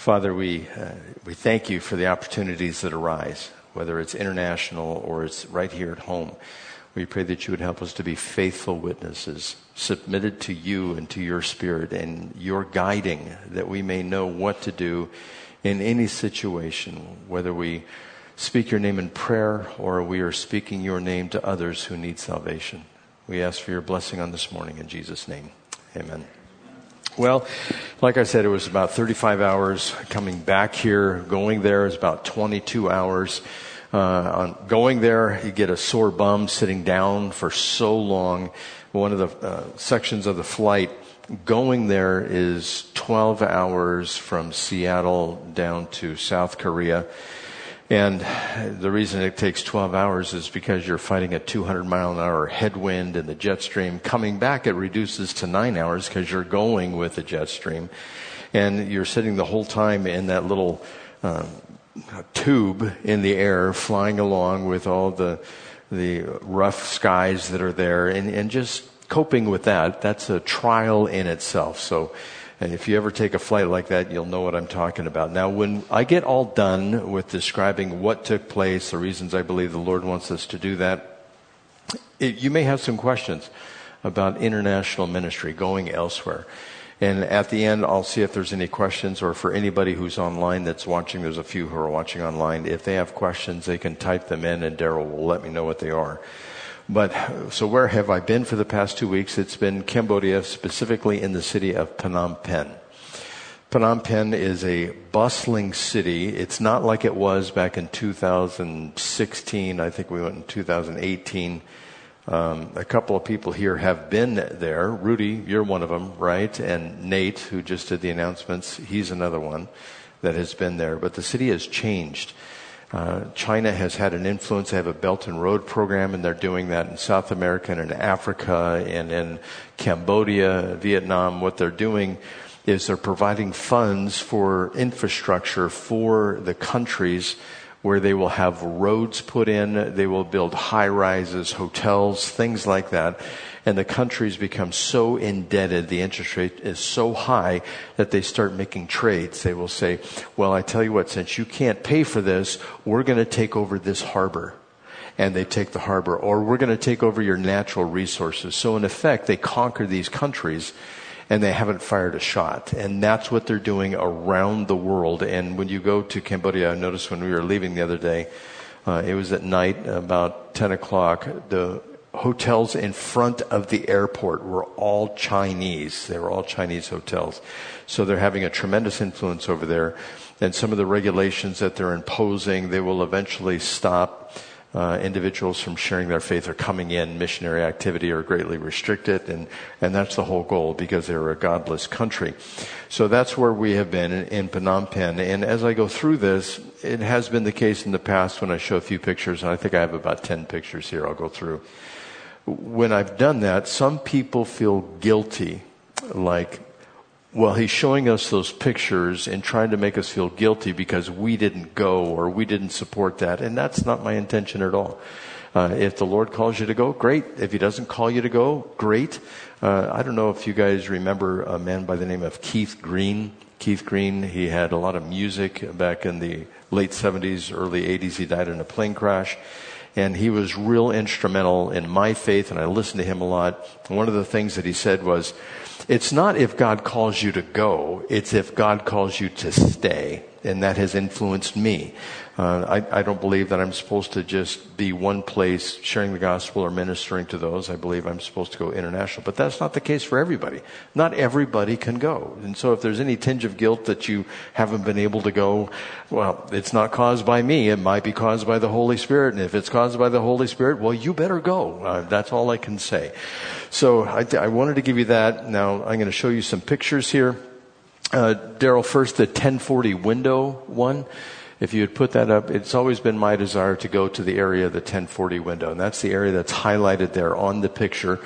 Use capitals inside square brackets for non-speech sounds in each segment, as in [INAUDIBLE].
Father, we, uh, we thank you for the opportunities that arise, whether it's international or it's right here at home. We pray that you would help us to be faithful witnesses, submitted to you and to your spirit and your guiding, that we may know what to do in any situation, whether we speak your name in prayer or we are speaking your name to others who need salvation. We ask for your blessing on this morning in Jesus' name. Amen. Well, like I said, it was about 35 hours coming back here. Going there is about 22 hours. Uh, on going there, you get a sore bum sitting down for so long. One of the uh, sections of the flight going there is 12 hours from Seattle down to South Korea. And the reason it takes 12 hours is because you're fighting a 200 mile an hour headwind in the jet stream. Coming back, it reduces to nine hours because you're going with the jet stream. And you're sitting the whole time in that little uh, tube in the air, flying along with all the, the rough skies that are there, and, and just coping with that. That's a trial in itself. So and if you ever take a flight like that, you'll know what I'm talking about. Now, when I get all done with describing what took place, the reasons I believe the Lord wants us to do that, it, you may have some questions about international ministry, going elsewhere. And at the end, I'll see if there's any questions or for anybody who's online that's watching, there's a few who are watching online. If they have questions, they can type them in and Daryl will let me know what they are. But so where have I been for the past two weeks? It's been Cambodia, specifically in the city of Phnom Penh. Phnom Penh is a bustling city. It's not like it was back in 2016. I think we went in 2018. Um, a couple of people here have been there. Rudy, you're one of them, right? And Nate, who just did the announcements, he's another one that has been there. But the city has changed. Uh, China has had an influence. They have a Belt and Road program, and they're doing that in South America and in Africa and in Cambodia, Vietnam. What they're doing is they're providing funds for infrastructure for the countries where they will have roads put in, they will build high rises, hotels, things like that and the countries become so indebted, the interest rate is so high that they start making trades. They will say, well, I tell you what, since you can't pay for this, we're going to take over this harbor. And they take the harbor, or we're going to take over your natural resources. So in effect, they conquer these countries and they haven't fired a shot. And that's what they're doing around the world. And when you go to Cambodia, I noticed when we were leaving the other day, uh, it was at night, about 10 o'clock, the hotels in front of the airport were all Chinese. They were all Chinese hotels. So they're having a tremendous influence over there. And some of the regulations that they're imposing, they will eventually stop uh, individuals from sharing their faith or coming in. Missionary activity are greatly restricted, and, and that's the whole goal because they're a godless country. So that's where we have been in, in Phnom Penh. And as I go through this, it has been the case in the past when I show a few pictures, and I think I have about 10 pictures here I'll go through when I've done that, some people feel guilty, like, well, he's showing us those pictures and trying to make us feel guilty because we didn't go or we didn't support that. And that's not my intention at all. Uh, if the Lord calls you to go, great. If He doesn't call you to go, great. Uh, I don't know if you guys remember a man by the name of Keith Green. Keith Green, he had a lot of music back in the late 70s, early 80s. He died in a plane crash and he was real instrumental in my faith, and I listened to him a lot. one of the things that he said was, it's not if God calls you to go, it's if God calls you to stay. And that has influenced me. Uh, I, I, don't believe that I'm supposed to just be one place sharing the gospel or ministering to those. I believe I'm supposed to go international. But that's not the case for everybody. Not everybody can go. And so if there's any tinge of guilt that you haven't been able to go, well, it's not caused by me. It might be caused by the Holy Spirit. And if it's caused by the Holy Spirit, well, you better go. Uh, that's all I can say. So I, I wanted to give you that. Now I'm going to show you some pictures here. Uh, Daryl, first the 1040 window one if you had put that up, it's always been my desire to go to the area of the 1040 window. And that's the area that's highlighted there on the picture.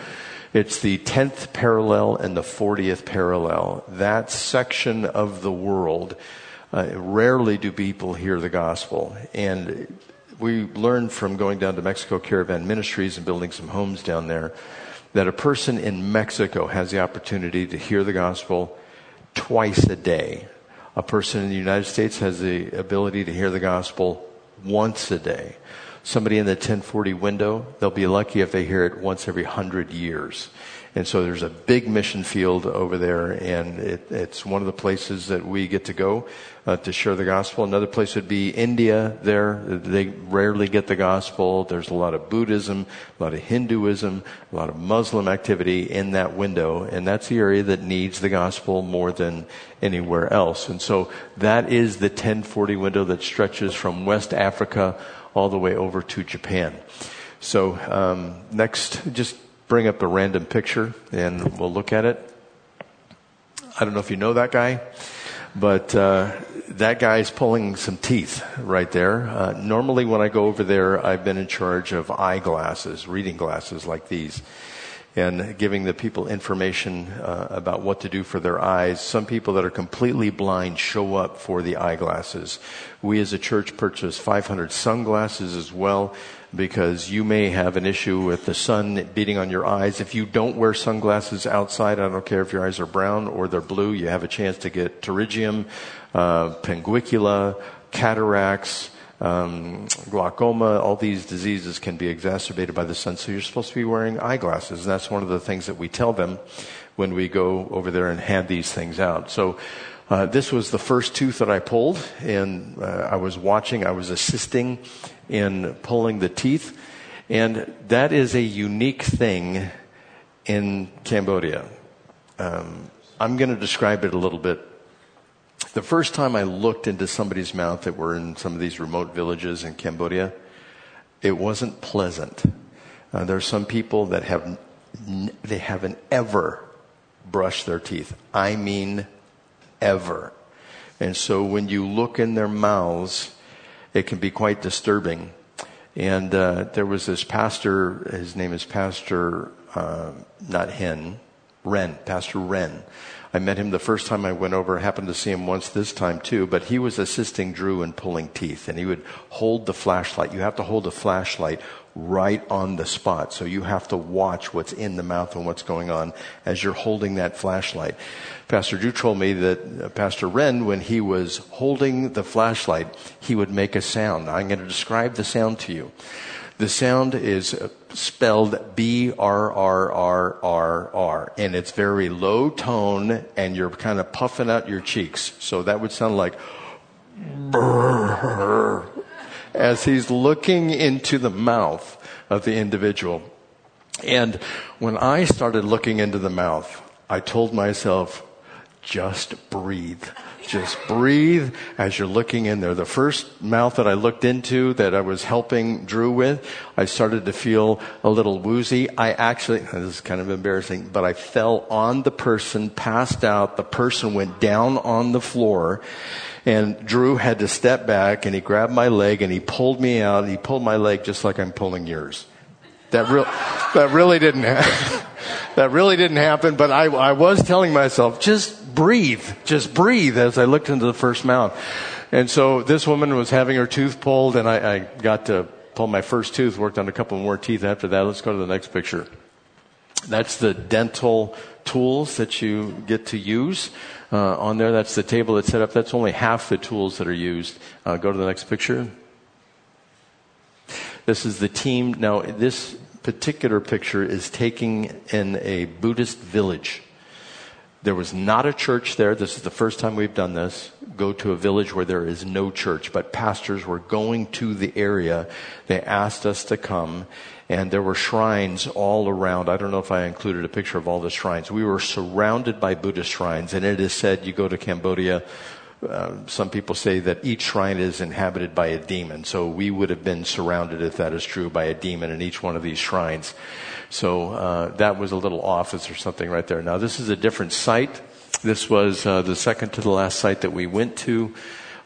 It's the 10th parallel and the 40th parallel. That section of the world, uh, rarely do people hear the gospel. And we learned from going down to Mexico Caravan Ministries and building some homes down there that a person in Mexico has the opportunity to hear the gospel twice a day A person in the United States has the ability to hear the gospel once a day. Somebody in the 1040 window, they'll be lucky if they hear it once every hundred years. And so there's a big mission field over there, and it, it's one of the places that we get to go uh, to share the gospel. Another place would be India. There, they rarely get the gospel. There's a lot of Buddhism, a lot of Hinduism, a lot of Muslim activity in that window, and that's the area that needs the gospel more than anywhere else. And so that is the 1040 window that stretches from West Africa all the way over to Japan. So um, next, just bring up a random picture and we'll look at it. I don't know if you know that guy, but uh, that guy is pulling some teeth right there. Uh, normally, when I go over there, I've been in charge of eyeglasses, reading glasses like these, and giving the people information uh, about what to do for their eyes. Some people that are completely blind show up for the eyeglasses. We as a church purchase 500 sunglasses as well because you may have an issue with the sun beating on your eyes. If you don't wear sunglasses outside, I don't care if your eyes are brown or they're blue, you have a chance to get pterygium, uh, cataracts, um, glaucoma, all these diseases can be exacerbated by the sun. So you're supposed to be wearing eyeglasses. And that's one of the things that we tell them when we go over there and hand these things out. So, uh, this was the first tooth that I pulled, and uh, I was watching, I was assisting in pulling the teeth. And that is a unique thing in Cambodia. Um, I'm going to describe it a little bit. The first time I looked into somebody's mouth that were in some of these remote villages in Cambodia, it wasn't pleasant. Uh, there are some people that have they haven't ever brushed their teeth. I mean, ever. And so when you look in their mouths, it can be quite disturbing. And uh, there was this pastor, his name is Pastor, uh, not Hen, Ren, Pastor Ren. I met him the first time I went over, happened to see him once this time too, but he was assisting Drew in pulling teeth and he would hold the flashlight. You have to hold a flashlight right on the spot. So you have to watch what's in the mouth and what's going on as you're holding that flashlight. Pastor Drew told me that uh, Pastor Ren, when he was holding the flashlight, he would make a sound. I'm going to describe the sound to you. The sound is spelled B R R R R R, and it's very low tone, and you're kind of puffing out your cheeks. So that would sound like as he's looking into the mouth of the individual. And when I started looking into the mouth, I told myself, just breathe. Just breathe as you're looking in there. The first mouth that I looked into that I was helping Drew with, I started to feel a little woozy. I actually, [LAUGHS] this is kind of embarrassing, but I fell on the person, passed out. The person went down on the floor and Drew had to step back and he grabbed my leg and he pulled me out. He pulled my leg just like I'm pulling yours. That, real, that really didn't happen. [LAUGHS] that really didn't happen, but I, I was telling myself, just breathe, just breathe as I looked into the first mouth. And so this woman was having her tooth pulled and I, I got to pull my first tooth, worked on a couple more teeth after that. Let's go to the next picture. That's the dental tools that you get to use uh, on there. That's the table that's set up. That's only half the tools that are used. Uh, go to the next picture. This is the team. Now, this particular picture is taking in a Buddhist village. There was not a church there. This is the first time we've done this. Go to a village where there is no church, but pastors were going to the area. They asked us to come and there were shrines all around. I don't know if I included a picture of all the shrines. We were surrounded by Buddhist shrines, and it is said you go to Cambodia. Uh, some people say that each shrine is inhabited by a demon. So we would have been surrounded, if that is true, by a demon in each one of these shrines. So uh, that was a little office or something right there. Now this is a different site. This was uh, the second to the last site that we went to.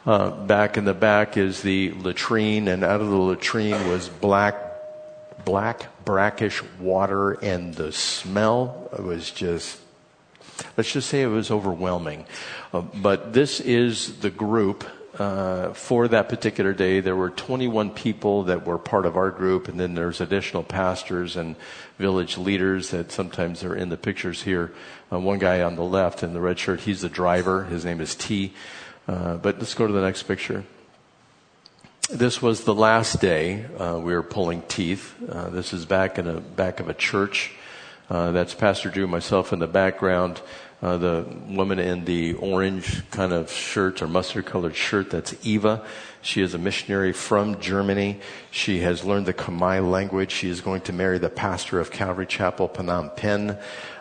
Uh, back in the back is the latrine, and out of the latrine was black black, brackish water, and the smell was just, let's just say it was overwhelming. Uh, but this is the group. Uh, for that particular day, there were 21 people that were part of our group, and then there's additional pastors and village leaders that sometimes are in the pictures here. Uh, one guy on the left in the red shirt, he's the driver. His name is T. Uh, but let's go to the next picture. This was the last day uh, we were pulling teeth. Uh, this is back in a back of a church. Uh, that's Pastor Drew, myself in the background. Uh, the woman in the orange kind of shirt or mustard colored shirt, that's Eva. She is a missionary from Germany. She has learned the Khmer language. She is going to marry the pastor of Calvary Chapel, Phnom Penh.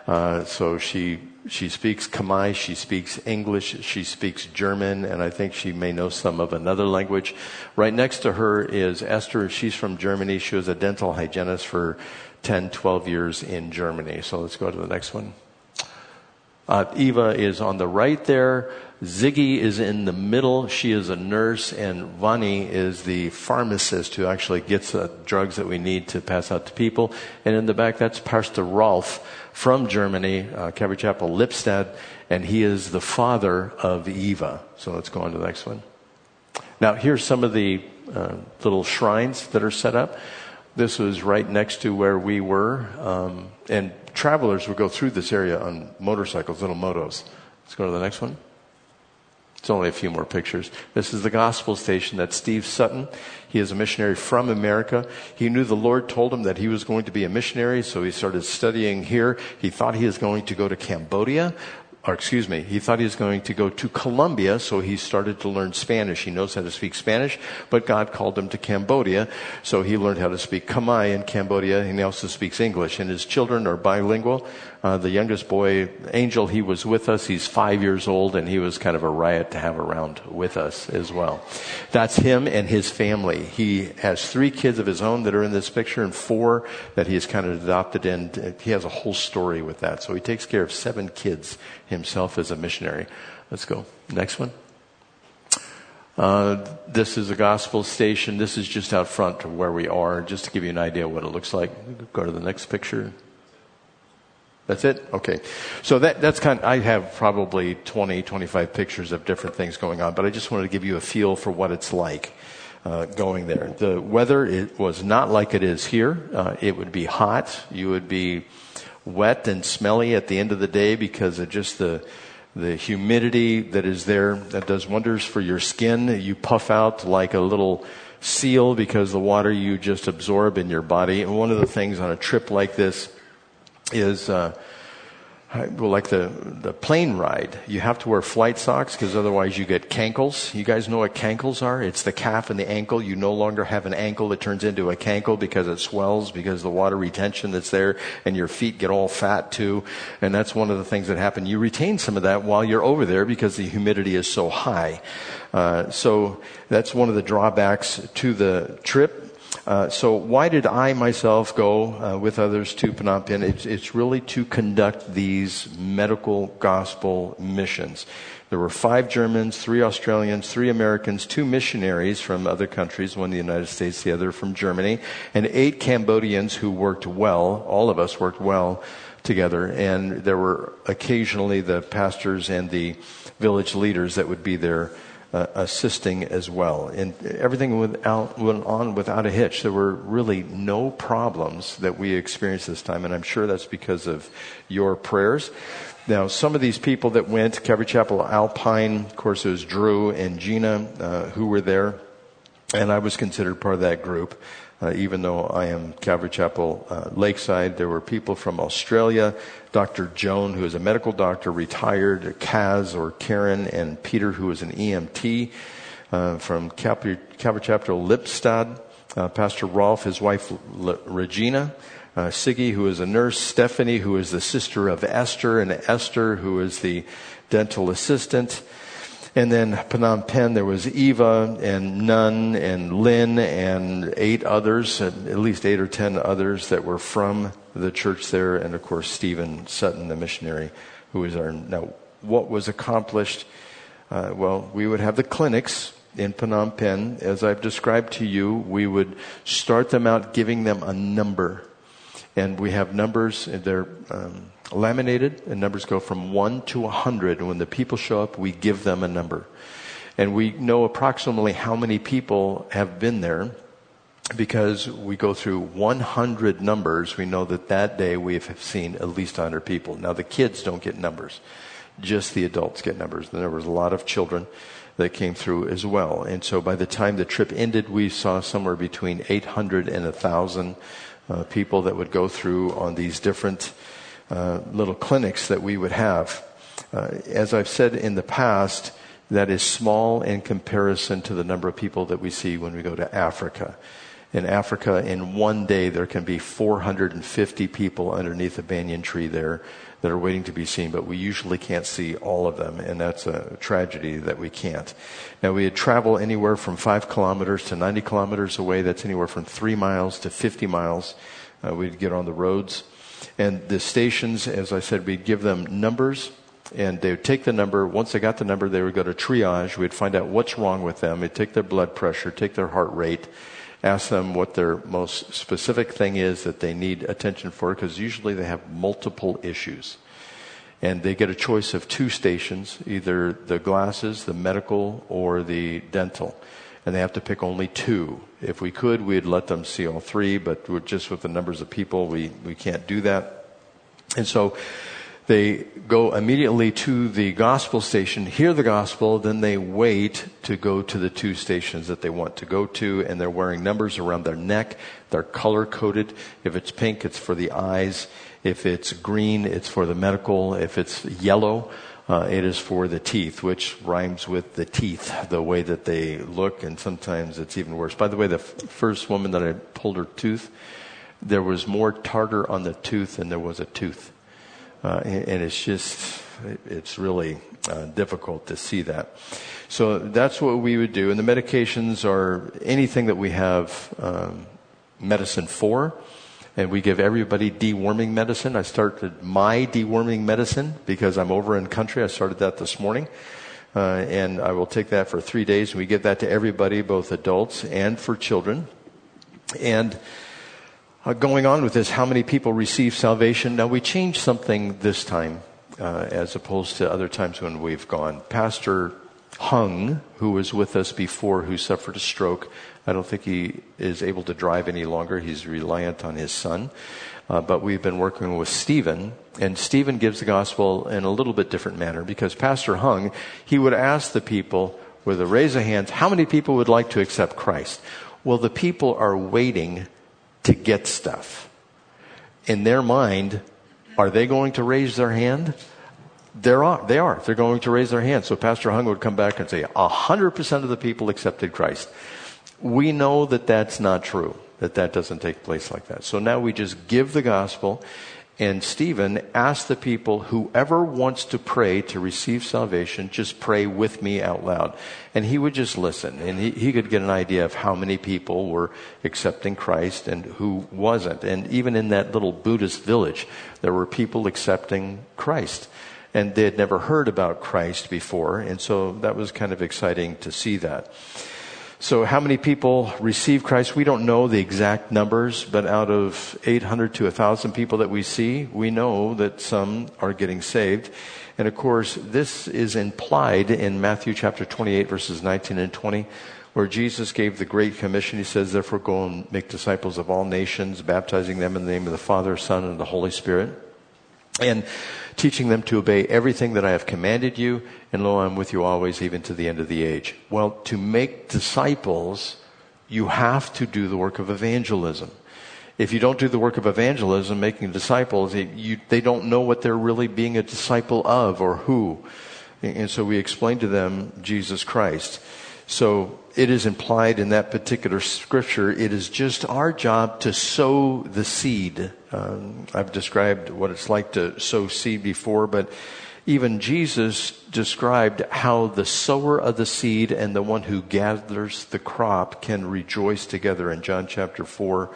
Uh, so she she speaks Khmer, she speaks English, she speaks German, and I think she may know some of another language. Right next to her is Esther. She's from Germany. She was a dental hygienist for 10, 12 years in Germany. So let's go to the next one. Uh, Eva is on the right there. Ziggy is in the middle. She is a nurse, and Vani is the pharmacist who actually gets the drugs that we need to pass out to people. And in the back, that's Pastor Rolf from Germany, uh, Calvary Chapel Lippstadt, and he is the father of Eva. So let's go on to the next one. Now, here's some of the uh, little shrines that are set up. This was right next to where we were, um, and travelers would go through this area on motorcycles, little motos. Let's go to the next one. It's only a few more pictures. This is the gospel station. That's Steve Sutton. He is a missionary from America. He knew the Lord told him that he was going to be a missionary, so he started studying here. He thought he was going to go to Cambodia, or excuse me, he thought he was going to go to Colombia, so he started to learn Spanish. He knows how to speak Spanish, but God called him to Cambodia, so he learned how to speak Khmer in Cambodia, and he also speaks English. And his children are bilingual. Uh, the youngest boy, Angel, he was with us. He's five years old, and he was kind of a riot to have around with us as well. That's him and his family. He has three kids of his own that are in this picture, and four that he has kind of adopted and He has a whole story with that. So he takes care of seven kids himself as a missionary. Let's go. Next one. Uh, this is a gospel station. This is just out front of where we are, just to give you an idea what it looks like. Go to the next picture. That's it? Okay. So that, that's kind of, I have probably 20, 25 pictures of different things going on, but I just wanted to give you a feel for what it's like. Uh, going there. The weather it was not like it is here. Uh, it would be hot. You would be wet and smelly at the end of the day because of just the the humidity that is there. That does wonders for your skin. You puff out like a little seal because the water you just absorb in your body. And one of the things on a trip like this is uh, well, like the, the plane ride, you have to wear flight socks because otherwise you get cankles. You guys know what cankles are? It's the calf and the ankle. You no longer have an ankle that turns into a cankle because it swells because the water retention that's there and your feet get all fat too. And that's one of the things that happen. You retain some of that while you're over there because the humidity is so high. Uh, so that's one of the drawbacks to the trip. Uh, so why did I myself go uh, with others to Phnom Penh? It's, it's, really to conduct these medical gospel missions. There were five Germans, three Australians, three Americans, two missionaries from other countries, one the United States, the other from Germany, and eight Cambodians who worked well. All of us worked well together, and there were occasionally the pastors and the village leaders that would be there uh, assisting as well. And everything without, went on without a hitch. There were really no problems that we experienced this time, and I'm sure that's because of your prayers. Now, some of these people that went, Calvary Chapel Alpine, of course, it was Drew and Gina uh, who were there, and I was considered part of that group. Uh, even though I am Calvary Chapel uh, Lakeside, there were people from Australia, Dr. Joan, who is a medical doctor, retired, Kaz or Karen, and Peter, who is an EMT uh, from Calvary, Calvary Chapter Lippstadt, uh, Pastor Rolf, his wife Regina, uh, Siggy, who is a nurse, Stephanie, who is the sister of Esther, and Esther, who is the dental assistant. And then Phnom Penh, there was Eva and Nun and Lynn and eight others, at least eight or ten others that were from the church there, and of course Stephen Sutton, the missionary, who was our. Now, what was accomplished? Uh, well, we would have the clinics in Phnom Penh, as I've described to you. We would start them out giving them a number, and we have numbers. They're um, laminated, and numbers go from one to a hundred. And when the people show up, we give them a number, and we know approximately how many people have been there because we go through 100 numbers, we know that that day we have seen at least 100 people. Now, the kids don't get numbers, just the adults get numbers. There was a lot of children that came through as well. And so by the time the trip ended, we saw somewhere between 800 and 1,000 uh, people that would go through on these different uh, little clinics that we would have. Uh, as I've said in the past, that is small in comparison to the number of people that we see when we go to Africa. In Africa, in one day, there can be 450 people underneath a banyan tree there that are waiting to be seen, but we usually can't see all of them, and that's a tragedy that we can't. Now, we would travel anywhere from five kilometers to 90 kilometers away. That's anywhere from three miles to 50 miles. Uh, we'd get on the roads. And the stations, as I said, we'd give them numbers and they would take the number. Once they got the number, they would go to triage. We'd find out what's wrong with them. We'd take their blood pressure, take their heart rate, ask them what their most specific thing is that they need attention for, because usually they have multiple issues. And they get a choice of two stations, either the glasses, the medical, or the dental. And they have to pick only two. If we could, we'd let them see all three, but just with the numbers of people, we, we can't do that. And so they go immediately to the gospel station, hear the gospel, then they wait to go to the two stations that they want to go to, and they're wearing numbers around their neck. They're color coded. If it's pink, it's for the eyes. If it's green, it's for the medical. If it's yellow, uh, it is for the teeth, which rhymes with the teeth, the way that they look, and sometimes it's even worse. By the way, the f- first woman that I pulled her tooth, there was more tartar on the tooth than there was a tooth. Uh, and, it's just, it's really uh, difficult to see that. So that's what we would do. And the medications are anything that we have um, medicine for. And we give everybody deworming medicine. I started my deworming medicine because I'm over in country. I started that this morning. Uh, and I will take that for three days. And we give that to everybody, both adults and for children. And uh, going on with this, how many people receive salvation? Now, we changed something this time uh, as opposed to other times when we've gone. Pastor Hung, who was with us before, who suffered a stroke, I don't think he is able to drive any longer. He's reliant on his son. Uh, but we've been working with Stephen, and Stephen gives the gospel in a little bit different manner because Pastor Hung, he would ask the people with a raise of hands, how many people would like to accept Christ? Well, the people are waiting to get stuff. In their mind, are they going to raise their hand? They're, they are. They're going to raise their hand. So Pastor Hung would come back and say, 100% of the people accepted Christ. We know that that's not true, that that doesn't take place like that. So now we just give the gospel and Stephen asked the people, whoever wants to pray to receive salvation, just pray with me out loud. And he would just listen. And he, he could get an idea of how many people were accepting Christ and who wasn't. And even in that little Buddhist village, there were people accepting Christ. And they had never heard about Christ before. And so that was kind of exciting to see that. So, how many people receive Christ? We don't know the exact numbers, but out of 800 to 1,000 people that we see, we know that some are getting saved. And of course, this is implied in Matthew chapter 28, verses 19 and 20, where Jesus gave the Great Commission. He says, Therefore, go and make disciples of all nations, baptizing them in the name of the Father, Son, and the Holy Spirit. And teaching them to obey everything that I have commanded you, and lo, I'm with you always, even to the end of the age. Well, to make disciples, you have to do the work of evangelism. If you don't do the work of evangelism, making disciples, you, they don't know what they're really being a disciple of or who. And so we explain to them Jesus Christ. So it is implied in that particular scripture, it is just our job to sow the seed. Um, I've described what it's like to sow seed before, but even Jesus described how the sower of the seed and the one who gathers the crop can rejoice together in John chapter 4.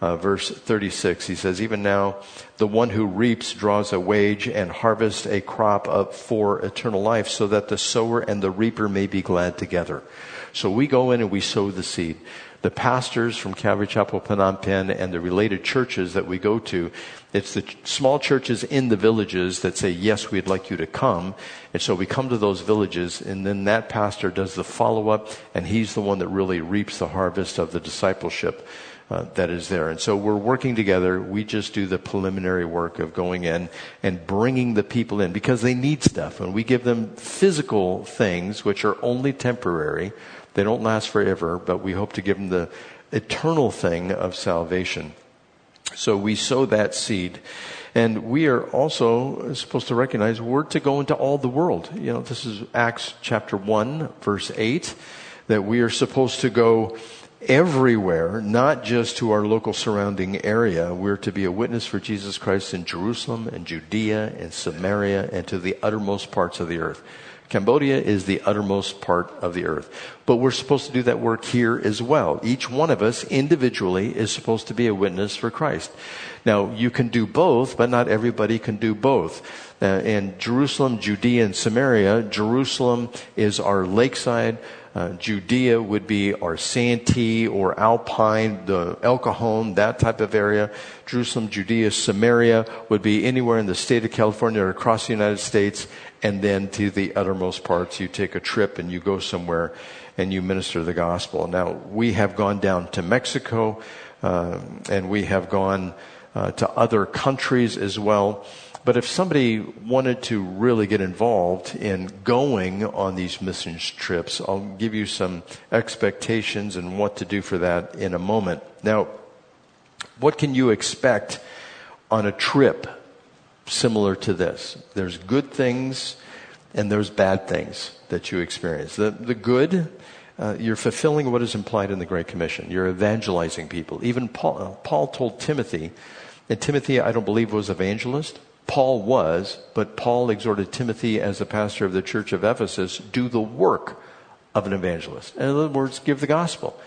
Uh, verse 36, he says, Even now, the one who reaps draws a wage and harvests a crop up for eternal life, so that the sower and the reaper may be glad together. So we go in and we sow the seed. The pastors from Calvary Chapel Phnom Penh and the related churches that we go to, it's the small churches in the villages that say, yes, we'd like you to come. And so we come to those villages and then that pastor does the follow up and he's the one that really reaps the harvest of the discipleship uh, that is there. And so we're working together. We just do the preliminary work of going in and bringing the people in because they need stuff. And we give them physical things which are only temporary. They don't last forever, but we hope to give them the eternal thing of salvation. So we sow that seed. And we are also supposed to recognize we're to go into all the world. You know, this is Acts chapter 1, verse 8, that we are supposed to go everywhere, not just to our local surrounding area. We're to be a witness for Jesus Christ in Jerusalem and Judea and Samaria and to the uttermost parts of the earth. Cambodia is the uttermost part of the earth. But we're supposed to do that work here as well. Each one of us individually is supposed to be a witness for Christ. Now, you can do both, but not everybody can do both. Uh, in Jerusalem, Judea, and Samaria, Jerusalem is our lakeside. Uh, Judea would be our Santee or Alpine, the El Cajon, that type of area. Jerusalem, Judea, Samaria would be anywhere in the state of California or across the United States and then to the uttermost parts. You take a trip and you go somewhere and you minister the gospel. Now, we have gone down to Mexico uh, and we have gone uh, to other countries as well. But if somebody wanted to really get involved in going on these missions trips, I'll give you some expectations and what to do for that in a moment. Now, what can you expect on a trip similar to this. There's good things and there's bad things that you experience. The, the good, uh, you're fulfilling what is implied in the Great Commission. You're evangelizing people. Even Paul, uh, Paul told Timothy, and Timothy, I don't believe, was evangelist. Paul was, but Paul exhorted Timothy as a pastor of the church of Ephesus, do the work of an evangelist. In other words, give the gospel.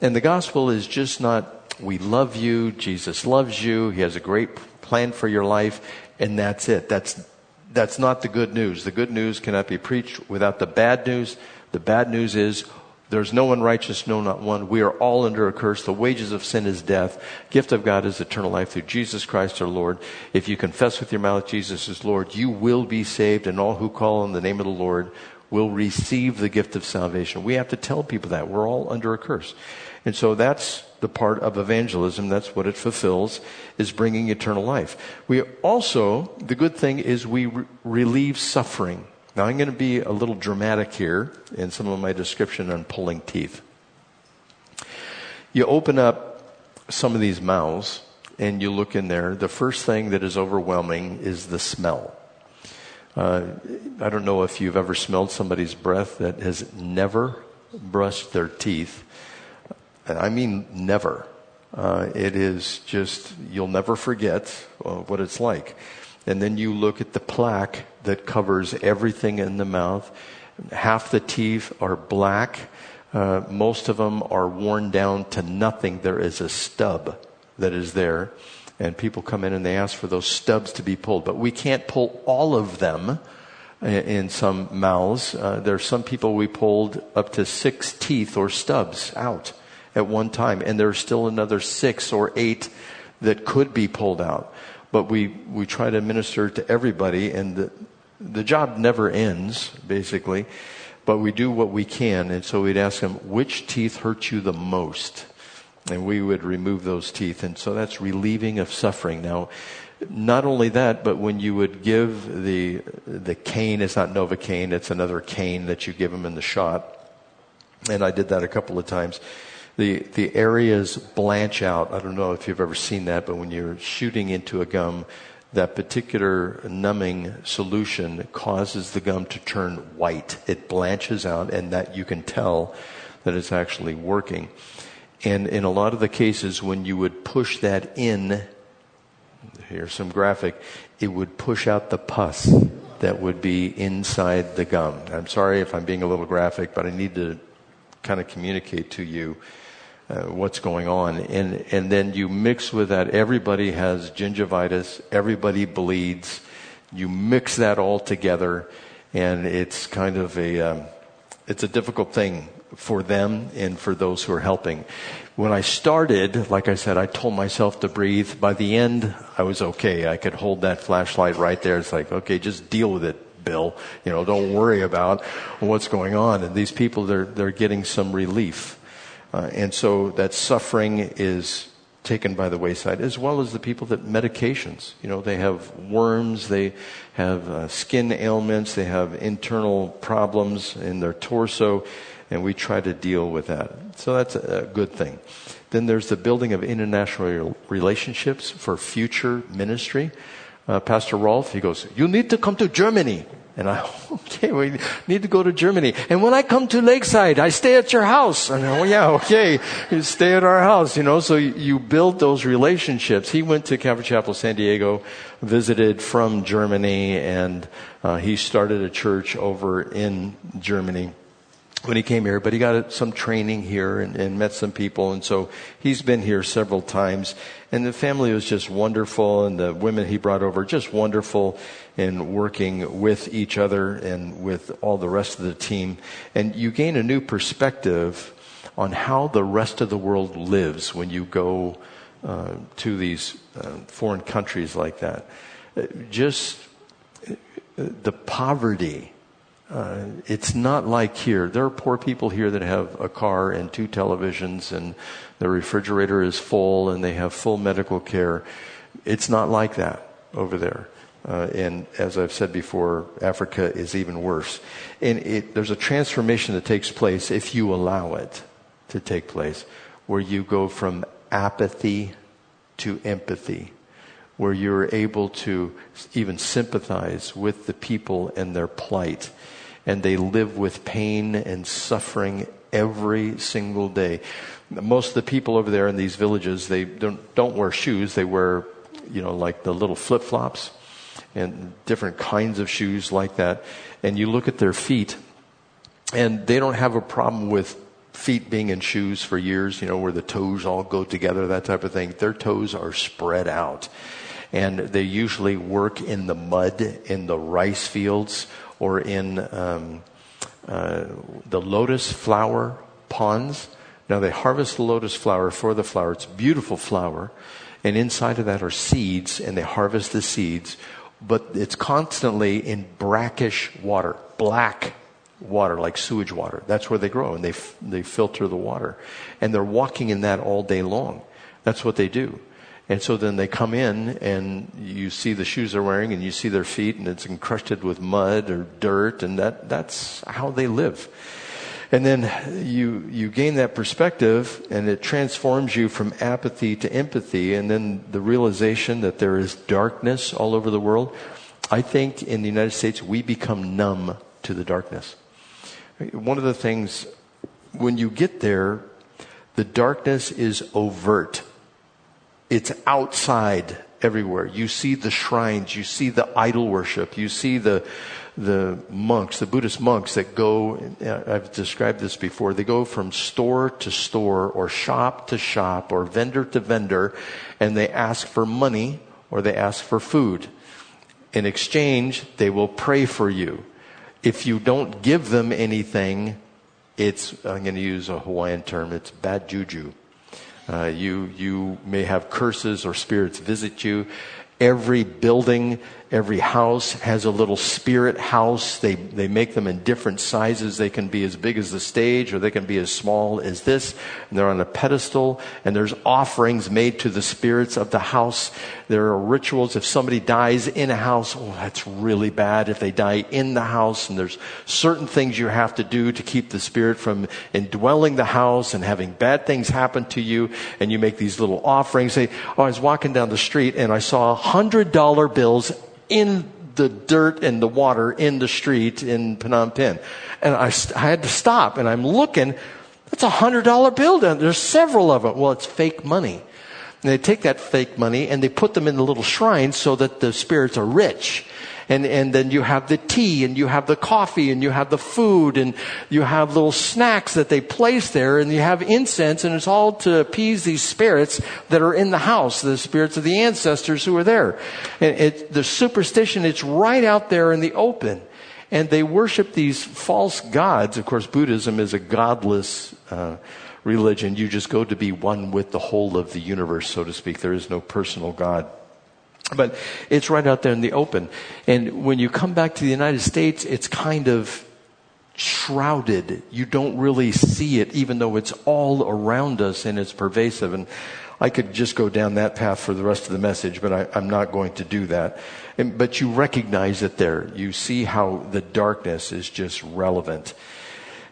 And the gospel is just not, we love you, Jesus loves you, he has a great plan for your life, and that's it. That's, that's not the good news. The good news cannot be preached without the bad news. The bad news is there's no one righteous, no, not one. We are all under a curse. The wages of sin is death. Gift of God is eternal life through Jesus Christ our Lord. If you confess with your mouth Jesus is Lord, you will be saved, and all who call on the name of the Lord will receive the gift of salvation. We have to tell people that. We're all under a curse. And so that's the part of evangelism. That's what it fulfills, is bringing eternal life. We also, the good thing is we re- relieve suffering. Now I'm going to be a little dramatic here in some of my description on pulling teeth. You open up some of these mouths and you look in there. The first thing that is overwhelming is the smell. Uh, I don't know if you've ever smelled somebody's breath that has never brushed their teeth and I mean never. Uh, it is just, you'll never forget uh, what it's like. And then you look at the plaque that covers everything in the mouth. Half the teeth are black. Uh, most of them are worn down to nothing. There is a stub that is there. And people come in and they ask for those stubs to be pulled. But we can't pull all of them in some mouths. Uh, there are some people we pulled up to six teeth or stubs out at one time, and there's still another six or eight that could be pulled out. But we, we try to minister to everybody, and the, the job never ends, basically. But we do what we can, and so we'd ask them, which teeth hurt you the most? And we would remove those teeth. And so that's relieving of suffering. Now, not only that, but when you would give the, the cane, it's not Novocaine, it's another cane that you give them in the shot. And I did that a couple of times the, the areas blanch out. I don't know if you've ever seen that, but when you're shooting into a gum, that particular numbing solution causes the gum to turn white. It blanches out, and that you can tell that it's actually working. And in a lot of the cases, when you would push that in, here's some graphic, it would push out the pus that would be inside the gum. I'm sorry if I'm being a little graphic, but I need to kind of communicate to you uh, what's going on. And, and then you mix with that, everybody has gingivitis, everybody bleeds. You mix that all together, and it's kind of a, um, it's a difficult thing for them and for those who are helping. When I started, like I said, I told myself to breathe. By the end, I was okay. I could hold that flashlight right there. It's like, okay, just deal with it, Bill. You know, don't worry about what's going on. And these people, they're, they're getting some relief Uh, and so that suffering is taken by the wayside, as well as the people that medications. You know, they have worms, they have uh, skin ailments, they have internal problems in their torso, and we try to deal with that. So that's a, a good thing. Then there's the building of international relationships for future ministry. Uh, Pastor Rolf, he goes, You need to come to Germany. And I, [LAUGHS] okay, we need to go to Germany. And when I come to Lakeside, I stay at your house. And oh yeah, okay, you stay at our house, you know, so you build those relationships. He went to Calvary Chapel San Diego, visited from Germany, and uh, he started a church over in Germany when he came here, but he got some training here and, and, met some people. And so he's been here several times. And the family was just wonderful. And the women he brought over, just wonderful in working with each other and with all the rest of the team. And you gain a new perspective on how the rest of the world lives when you go uh, to these uh, foreign countries like that. Uh, just uh, the poverty uh, it's not like here. There are poor people here that have a car and two televisions and the refrigerator is full and they have full medical care. It's not like that over there. Uh, and as I've said before, Africa is even worse. And it, there's a transformation that takes place if you allow it to take place, where you go from apathy to empathy, where you're able to even sympathize with the people and their plight and they live with pain and suffering every single day. Most of the people over there in these villages, they don't, don't wear shoes. They wear, you know, like the little flip flops and different kinds of shoes like that. And you look at their feet, and they don't have a problem with feet being in shoes for years, you know, where the toes all go together, that type of thing. Their toes are spread out. And they usually work in the mud in the rice fields or in um, uh, the lotus flower ponds. Now they harvest the lotus flower for the flower. It's beautiful flower. And inside of that are seeds, and they harvest the seeds. But it's constantly in brackish water, black water, like sewage water. That's where they grow, and they, f- they filter the water. And they're walking in that all day long. That's what they do. And so then they come in and you see the shoes they're wearing and you see their feet and it's encrusted with mud or dirt and that, that's how they live. And then you, you gain that perspective and it transforms you from apathy to empathy and then the realization that there is darkness all over the world. I think in the United States we become numb to the darkness. One of the things, when you get there, the darkness is overt it's outside everywhere. You see the shrines, you see the idol worship, you see the, the monks, the Buddhist monks that go, uh, I've described this before, they go from store to store or shop to shop or vendor to vendor and they ask for money or they ask for food. In exchange, they will pray for you. If you don't give them anything, it's, I'm going to use a Hawaiian term, it's bad juju. Uh, you, you may have curses or spirits visit you. Every building, every house has a little spirit house. They, they make them in different sizes. They can be as big as the stage or they can be as small as this. And they're on a pedestal and there's offerings made to the spirits of the house. There are rituals. If somebody dies in a house, oh, that's really bad if they die in the house. And there's certain things you have to do to keep the spirit from indwelling the house and having bad things happen to you. And you make these little offerings. Say, oh, I was walking down the street and I saw hundred dollar bills in the dirt and the water in the street in Phnom Penh. And I, I had to stop and I'm looking. That's a hundred dollar bill down. There's several of them. Well, it's fake money. And they take that fake money and they put them in the little shrines so that the spirits are rich and, and then you have the tea and you have the coffee and you have the food and you have little snacks that they place there and you have incense and it's all to appease these spirits that are in the house, the spirits of the ancestors who are there. And it, the superstition, it's right out there in the open. And they worship these false gods. Of course, Buddhism is a godless, uh, religion. You just go to be one with the whole of the universe, so to speak. There is no personal God. But it's right out there in the open. And when you come back to the United States, it's kind of shrouded. You don't really see it, even though it's all around us and it's pervasive. And I could just go down that path for the rest of the message, but I, am not going to do that. And, but you recognize it there. You see how the darkness is just relevant.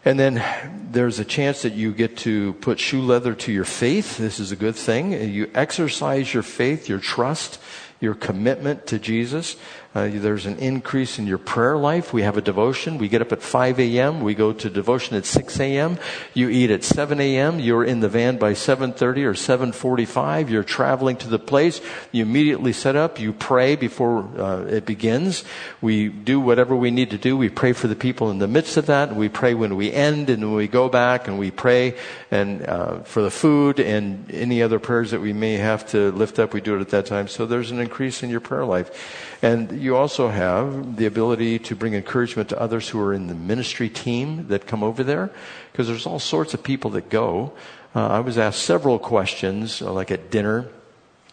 And then there's a chance that you get to put shoe leather to your faith. This is a good thing. You exercise your faith, your trust, your commitment to Jesus. Uh, there's an increase in your prayer life. We have a devotion. We get up at 5 a.m. We go to devotion at 6 a.m. You eat at 7 a.m. You're in the van by 7.30 or 7.45. You're traveling to the place. You immediately set up. You pray before uh, it begins. We do whatever we need to do. We pray for the people in the midst of that. We pray when we end and when we go back and we pray and uh, for the food and any other prayers that we may have to lift up. We do it at that time. So there's an increase in your prayer life. And you also have the ability to bring encouragement to others who are in the ministry team that come over there, because there's all sorts of people that go. Uh, I was asked several questions, uh, like at dinner,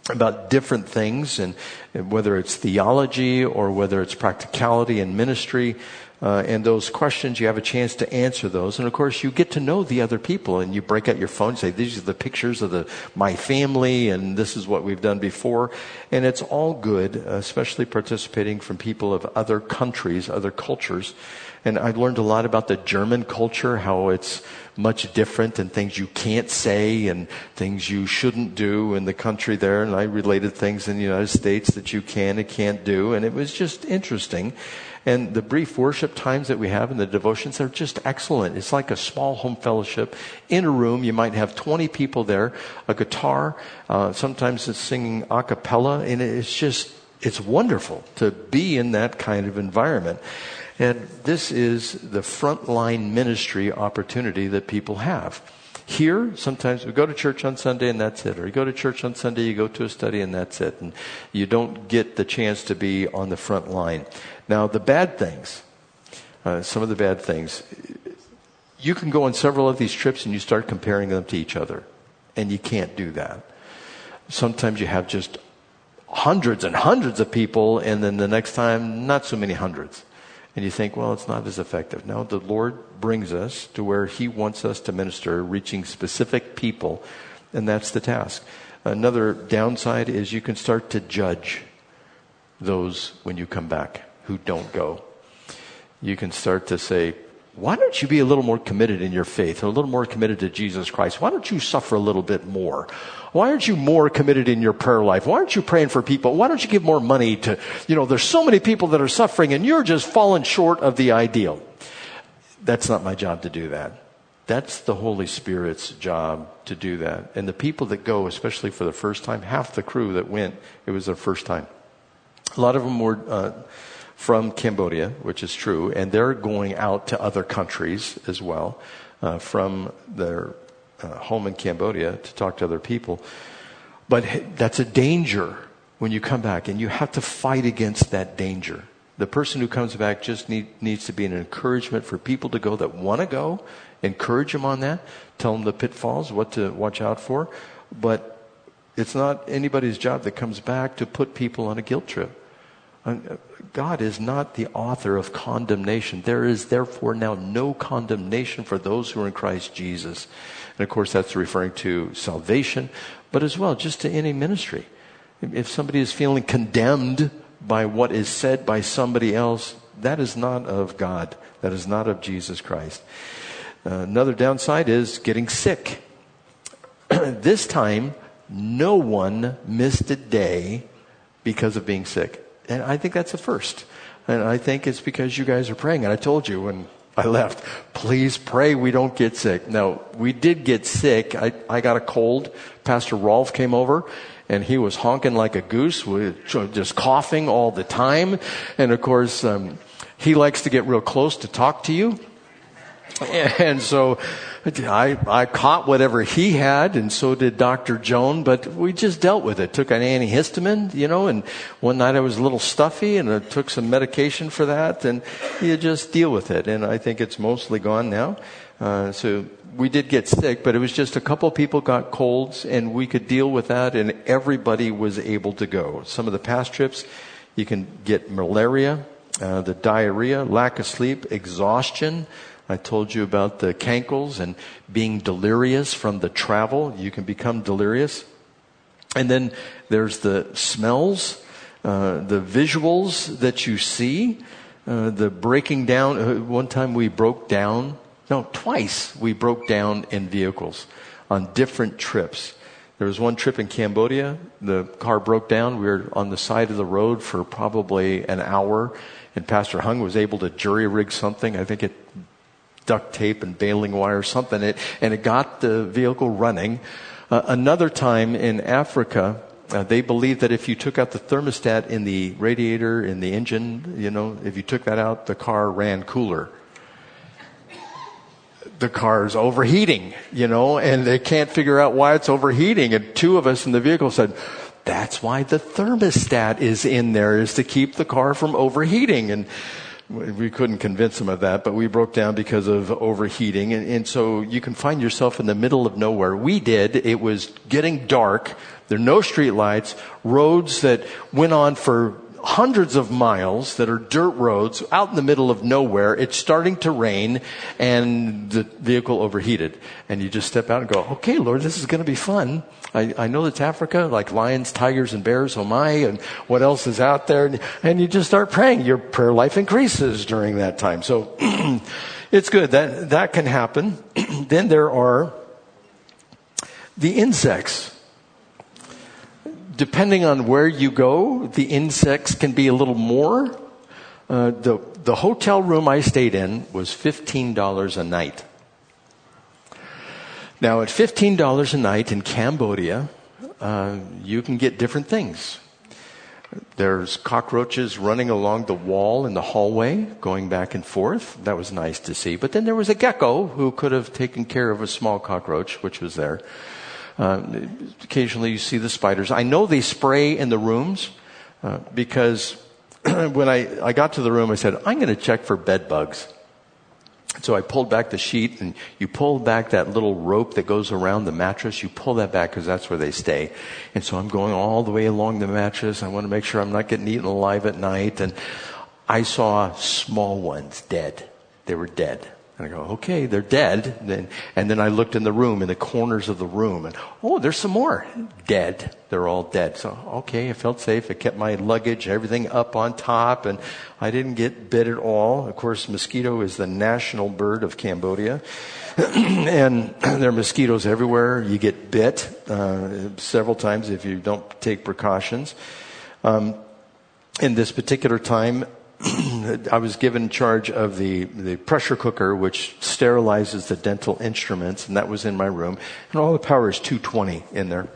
about different things, and, and whether it's theology or whether it's practicality and ministry. Uh, and those questions, you have a chance to answer those. And of course, you get to know the other people and you break out your phone and say, these are the pictures of the, my family and this is what we've done before. And it's all good, especially participating from people of other countries, other cultures. And I learned a lot about the German culture, how it's much different and things you can't say and things you shouldn't do in the country there. And I related things in the United States that you can and can't do. And it was just interesting. And the brief worship times that we have in the devotions are just excellent. It's like a small home fellowship. In a room, you might have 20 people there, a guitar, uh, sometimes it's singing a cappella, and it's just, it's wonderful to be in that kind of environment. And this is the frontline ministry opportunity that people have. Here, sometimes we go to church on Sunday and that's it. Or you go to church on Sunday, you go to a study and that's it. And you don't get the chance to be on the front line. Now, the bad things, uh, some of the bad things, you can go on several of these trips and you start comparing them to each other. And you can't do that. Sometimes you have just hundreds and hundreds of people, and then the next time, not so many hundreds. And you think, well, it's not as effective. No, the Lord brings us to where He wants us to minister, reaching specific people, and that's the task. Another downside is you can start to judge those when you come back who don't go. You can start to say, why don't you be a little more committed in your faith, a little more committed to Jesus Christ? Why don't you suffer a little bit more? Why aren't you more committed in your prayer life? Why aren't you praying for people? Why don't you give more money to, you know, there's so many people that are suffering and you're just falling short of the ideal. That's not my job to do that. That's the Holy Spirit's job to do that. And the people that go, especially for the first time, half the crew that went, it was their first time. A lot of them were, uh, from Cambodia, which is true, and they're going out to other countries as well uh, from their uh, home in Cambodia to talk to other people. But that's a danger when you come back, and you have to fight against that danger. The person who comes back just need, needs to be an encouragement for people to go that want to go. Encourage them on that. Tell them the pitfalls, what to watch out for. But it's not anybody's job that comes back to put people on a guilt trip. God is not the author of condemnation. There is therefore now no condemnation for those who are in Christ Jesus. And of course, that's referring to salvation, but as well just to any ministry. If somebody is feeling condemned by what is said by somebody else, that is not of God. That is not of Jesus Christ. Uh, another downside is getting sick. [CLEARS THROAT] this time, no one missed a day because of being sick. And I think that's a first. And I think it's because you guys are praying. And I told you when I left, please pray we don't get sick. Now, we did get sick. I, I got a cold. Pastor Rolf came over and he was honking like a goose, just coughing all the time. And of course, um, he likes to get real close to talk to you. [LAUGHS] And so I, I caught whatever he had, and so did Dr. Joan, but we just dealt with it. Took an antihistamine, you know, and one night I was a little stuffy, and I took some medication for that, and you just deal with it. And I think it's mostly gone now. Uh, so we did get sick, but it was just a couple people got colds, and we could deal with that, and everybody was able to go. Some of the past trips, you can get malaria, uh, the diarrhea, lack of sleep, exhaustion, I told you about the cankles and being delirious from the travel. You can become delirious. And then there's the smells, uh, the visuals that you see, uh, the breaking down. Uh, one time we broke down, no, twice we broke down in vehicles on different trips. There was one trip in Cambodia. The car broke down. We were on the side of the road for probably an hour, and Pastor Hung was able to jury rig something. I think it duct tape and baling wire, or something, it, and it got the vehicle running. Uh, another time in Africa, uh, they believed that if you took out the thermostat in the radiator, in the engine, you know, if you took that out, the car ran cooler. The car's overheating, you know, and they can't figure out why it's overheating. And two of us in the vehicle said, that's why the thermostat is in there, is to keep the car from overheating. And we couldn't convince them of that, but we broke down because of overheating. And, and, so you can find yourself in the middle of nowhere. We did. It was getting dark. There are no street lights, roads that went on for hundreds of miles that are dirt roads out in the middle of nowhere. It's starting to rain and the vehicle overheated. And you just step out and go, okay, Lord, this is going to be fun. I, I know it's Africa, like lions, tigers, and bears, oh my, and what else is out there? And, and you just start praying. Your prayer life increases during that time. So [CLEARS THROAT] it's good. That, that can happen. [CLEARS THROAT] then there are the insects depending on where you go, the insects can be a little more. Uh, the, the hotel room I stayed in was $15 a night. Now, at $15 a night in Cambodia, uh, you can get different things. There's cockroaches running along the wall in the hallway, going back and forth. That was nice to see. But then there was a gecko who could have taken care of a small cockroach, which was there. Uh, occasionally you see the spiders. I know they spray in the rooms uh, because [CLEARS THROAT] when I, I got to the room, I said, I'm going to check for bed bugs. So I pulled back the sheet and you pull back that little rope that goes around the mattress. You pull that back because that's where they stay. And so I'm going all the way along the mattress. I want to make sure I'm not getting eaten alive at night. And I saw small ones dead. They were dead. And I go, okay, they're dead. And, and then I looked in the room, in the corners of the room, and oh, there's some more dead. They're all dead. So, okay, I felt safe. I kept my luggage, everything up on top, and I didn't get bit at all. Of course, mosquito is the national bird of Cambodia. [CLEARS THROAT] and [CLEARS THROAT] there are mosquitoes everywhere. You get bit uh, several times if you don't take precautions. Um, in this particular time, [CLEARS THROAT] I was given charge of the, the pressure cooker, which sterilizes the dental instruments, and that was in my room. And all the power is 220 in there.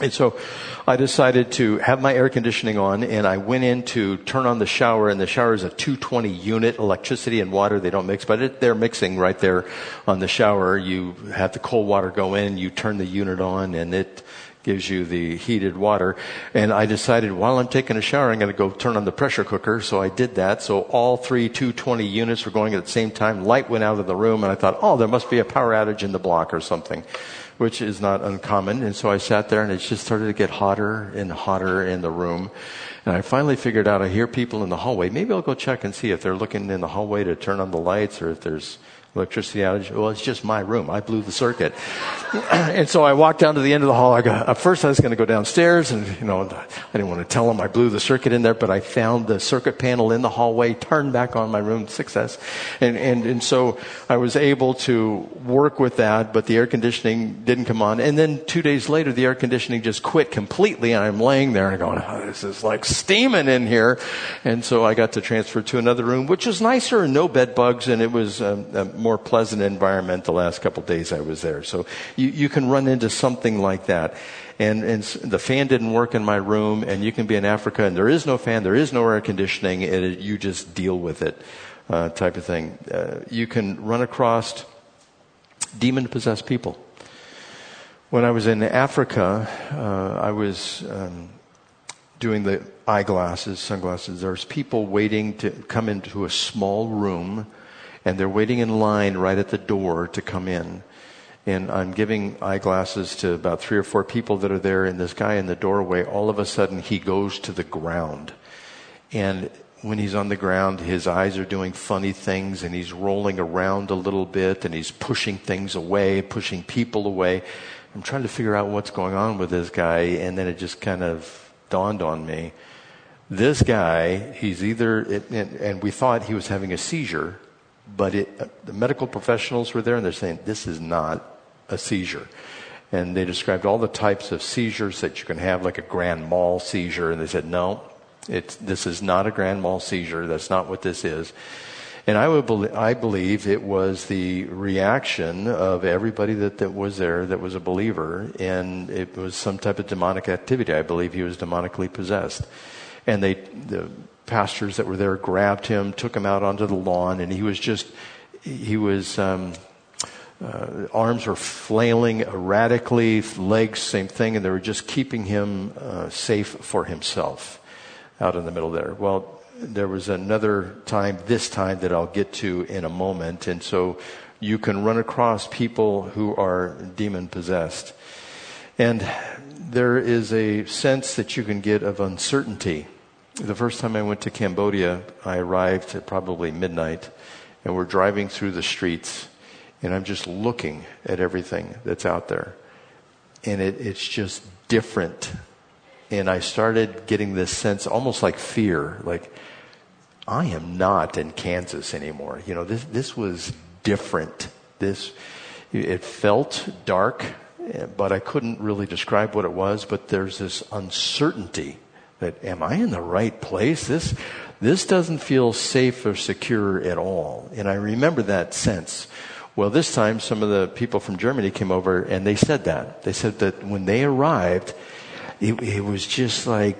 And so I decided to have my air conditioning on, and I went in to turn on the shower, and the shower is a 220 unit, electricity and water, they don't mix, but it, they're mixing right there on the shower. You have the cold water go in, you turn the unit on, and it gives you the heated water. And I decided while I'm taking a shower, I'm going to go turn on the pressure cooker. So I did that. So all three 220 units were going at the same time. Light went out of the room and I thought, oh, there must be a power outage in the block or something, which is not uncommon. And so I sat there and it just started to get hotter and hotter in the room. And I finally figured out I hear people in the hallway. Maybe I'll go check and see if they're looking in the hallway to turn on the lights or if there's electricity outage. Well, it's just my room. I blew the circuit. [CLEARS THROAT] and so I walked down to the end of the hall. I at first I was going to go downstairs and, you know, I didn't want to tell them I blew the circuit in there, but I found the circuit panel in the hallway, turned back on my room, success. And, and, and so I was able to work with that, but the air conditioning didn't come on. And then two days later, the air conditioning just quit completely and I'm laying there and going, oh, this is like steaming in here. And so I got to transfer to another room, which was nicer and no bed bugs and it was um, um, more pleasant environment the last couple days I was there. So you, you can run into something like that. And, and the fan didn't work in my room, and you can be in Africa, and there is no fan, there is no air conditioning, and it, you just deal with it, uh, type of thing. Uh, you can run across demon possessed people. When I was in Africa, uh, I was um, doing the eyeglasses, sunglasses. There's people waiting to come into a small room and they're waiting in line right at the door to come in. And I'm giving eyeglasses to about three or four people that are there, and this guy in the doorway, all of a sudden, he goes to the ground. And when he's on the ground, his eyes are doing funny things and he's rolling around a little bit and he's pushing things away, pushing people away. I'm trying to figure out what's going on with this guy, and then it just kind of dawned on me. This guy, he's either, and we thought he was having a seizure, but it, uh, the medical professionals were there and they're saying, this is not a seizure. And they described all the types of seizures that you can have, like a grand mal seizure, and they said, no, this is not a grand mal seizure. That's not what this is. And I, would be- I believe it was the reaction of everybody that, that was there that was a believer, and it was some type of demonic activity. I believe he was demonically possessed. And they, the pastors that were there grabbed him, took him out onto the lawn, and he was just, he was, um, uh, arms were flailing erratically, legs, same thing, and they were just keeping him uh, safe for himself out in the middle there. Well, there was another time, this time, that I'll get to in a moment. And so you can run across people who are demon possessed. And there is a sense that you can get of uncertainty. The first time I went to Cambodia, I arrived at probably midnight, and we're driving through the streets, and I'm just looking at everything that's out there. And it, it's just different. And I started getting this sense, almost like fear, like, I am not in Kansas anymore. You know, this, this was different. This, it felt dark, but I couldn't really describe what it was, but there's this uncertainty that, am I in the right place? This, this doesn't feel safe or secure at all. And I remember that sense. Well, this time some of the people from Germany came over and they said that. They said that when they arrived, it, it was just like